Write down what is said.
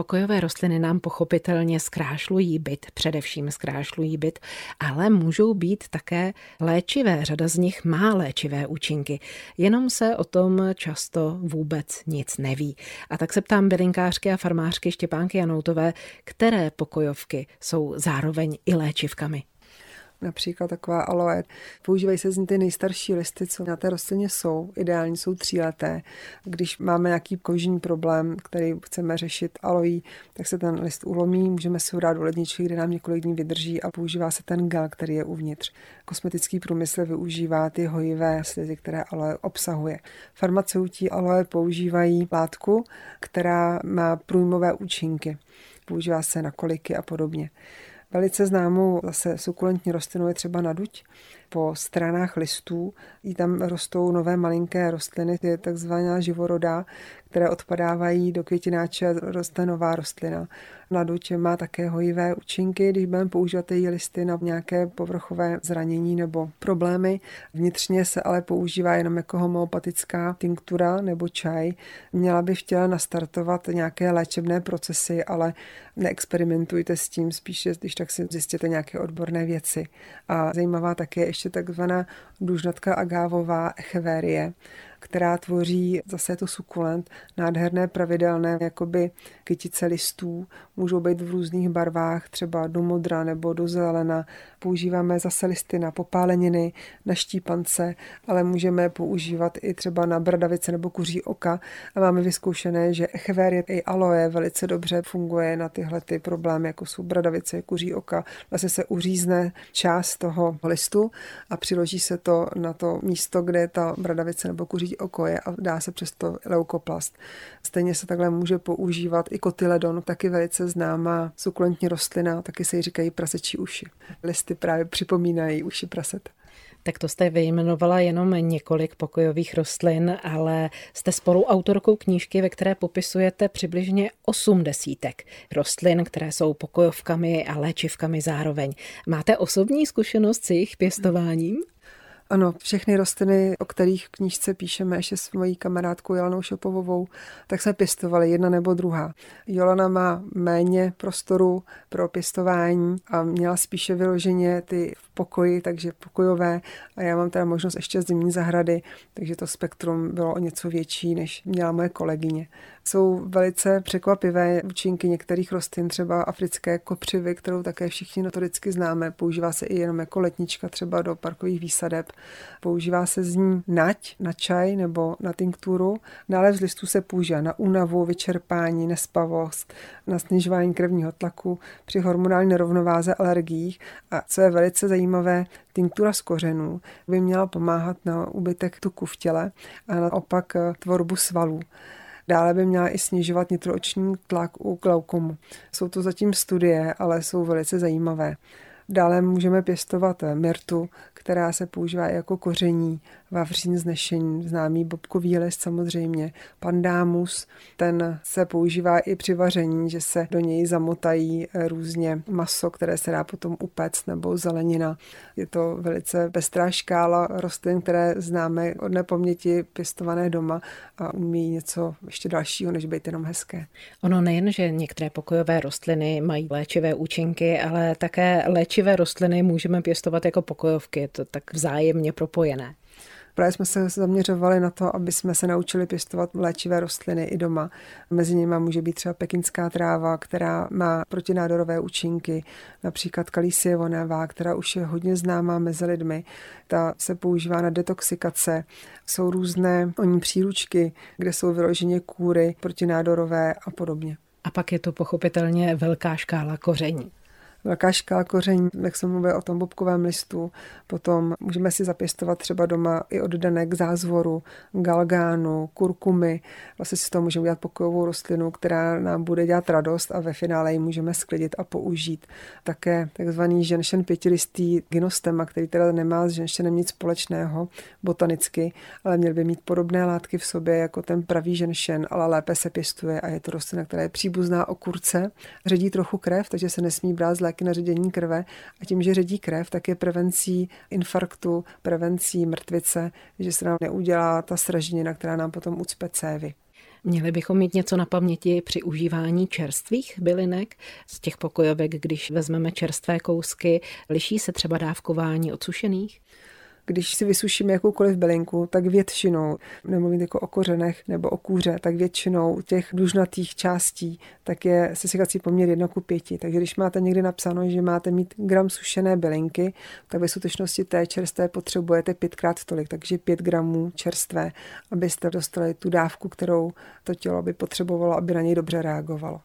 Pokojové rostliny nám pochopitelně zkrášlují byt, především zkrášlují byt, ale můžou být také léčivé. Řada z nich má léčivé účinky, jenom se o tom často vůbec nic neví. A tak se ptám bylinkářky a farmářky Štěpánky Janoutové, které pokojovky jsou zároveň i léčivkami například taková aloe. Používají se z ní ty nejstarší listy, co na té rostlině jsou. Ideálně jsou tříleté. Když máme nějaký kožní problém, který chceme řešit aloí, tak se ten list ulomí, můžeme si ho dát do ledničky, kde nám několik dní vydrží a používá se ten gel, který je uvnitř. Kosmetický průmysl využívá ty hojivé slizy, které aloe obsahuje. Farmaceuti aloe používají látku, která má průjmové účinky. Používá se na koliky a podobně. Velice známou zase sukulentní rostlinou je třeba naduť. Po stranách listů jí tam rostou nové malinké rostliny, je takzvaná živoroda, které odpadávají do květináče roste nová rostlina. Naduť má také hojivé účinky, když budeme používat její listy na nějaké povrchové zranění nebo problémy. Vnitřně se ale používá jenom jako homeopatická tinktura nebo čaj. Měla by v nastartovat nějaké léčebné procesy, ale neexperimentujte s tím, spíše když tak si zjistěte nějaké odborné věci. A zajímavá také ještě takzvaná dužnatka agávová echeverie, která tvoří zase to sukulent, nádherné pravidelné jakoby kytice listů, můžou být v různých barvách, třeba do modra nebo do zelena. Používáme zase listy na popáleniny, na štípance, ale můžeme používat i třeba na bradavice nebo kuří oka a máme vyzkoušené, že echeverie i aloe velice dobře funguje na tyhle ty problémy, jako jsou bradavice, kuří oka. Vlastně se uřízne část toho listu a přiloží se to na to místo, kde ta bradavice nebo kuří oko je a dá se přes to leukoplast. Stejně se takhle může používat i kotyledon, taky velice známá sukulentní rostlina, taky se jí říkají prasečí uši. Listy právě připomínají uši praset. Tak to jste vyjmenovala jenom několik pokojových rostlin, ale jste spoluautorkou knížky, ve které popisujete přibližně osm desítek rostlin, které jsou pokojovkami a léčivkami zároveň. Máte osobní zkušenost s jejich pěstováním? Ano, všechny rostliny, o kterých v knížce píšeme ještě s mojí kamarádkou Jolanou Šopovovou, tak se pěstovaly jedna nebo druhá. Jolana má méně prostoru pro pěstování a měla spíše vyloženě ty v pokoji, takže pokojové a já mám teda možnost ještě zimní zahrady, takže to spektrum bylo o něco větší, než měla moje kolegyně. Jsou velice překvapivé účinky některých rostlin, třeba africké kopřivy, kterou také všichni notoricky známe. Používá se i jenom jako letnička třeba do parkových výsadeb. Používá se z ní nať na čaj nebo na tinkturu. Nálev z listů se používá na únavu, vyčerpání, nespavost, na snižování krevního tlaku, při hormonální nerovnováze alergiích a co je velice zajímavé, tinktura z kořenů by měla pomáhat na úbytek tuku v těle a naopak tvorbu svalů. Dále by měla i snižovat nitrooční tlak u glaukomu. Jsou to zatím studie, ale jsou velice zajímavé. Dále můžeme pěstovat myrtu, která se používá jako koření vavřín znešení, známý bobkový list samozřejmě, pandámus, ten se používá i při vaření, že se do něj zamotají různě maso, které se dá potom upéct nebo zelenina. Je to velice pestrá škála rostlin, které známe od nepaměti pěstované doma a umí něco ještě dalšího, než být jenom hezké. Ono nejen, že některé pokojové rostliny mají léčivé účinky, ale také léčivé rostliny můžeme pěstovat jako pokojovky, to tak vzájemně propojené. Právě jsme se zaměřovali na to, aby jsme se naučili pěstovat léčivé rostliny i doma. Mezi nimi může být třeba pekinská tráva, která má protinádorové účinky, například kalisievonavá, která už je hodně známá mezi lidmi. Ta se používá na detoxikace. Jsou různé oni příručky, kde jsou vyloženě kůry protinádorové a podobně. A pak je to pochopitelně velká škála koření velká škála koření, jak jsem mluvil o tom bobkovém listu. Potom můžeme si zapěstovat třeba doma i oddanek zázvoru, galgánu, kurkumy. Vlastně si toho můžeme udělat pokojovou rostlinu, která nám bude dělat radost a ve finále ji můžeme sklidit a použít. Také takzvaný ženšen pětilistý gynostema, který teda nemá s ženšenem nic společného botanicky, ale měl by mít podobné látky v sobě jako ten pravý ženšen, ale lépe se pěstuje a je to rostlina, která je příbuzná o kurce, ředí trochu krev, takže se nesmí brát z léky na ředění krve a tím, že ředí krev, tak je prevencí infarktu, prevencí mrtvice, že se nám neudělá ta sražnina, která nám potom ucpe cévy. Měli bychom mít něco na paměti při užívání čerstvých bylinek z těch pokojovek, když vezmeme čerstvé kousky. Liší se třeba dávkování od sušených? Když si vysušíme jakoukoliv bylinku, tak většinou, nemluvím jako o kořenech nebo o kůře, tak většinou těch dužnatých částí, tak je sesykací poměr 1 ku 5. Takže když máte někdy napsáno, že máte mít gram sušené bylinky, tak ve skutečnosti té čerstvé potřebujete pětkrát tolik, takže 5 gramů čerstvé, abyste dostali tu dávku, kterou to tělo by potřebovalo, aby na něj dobře reagovalo.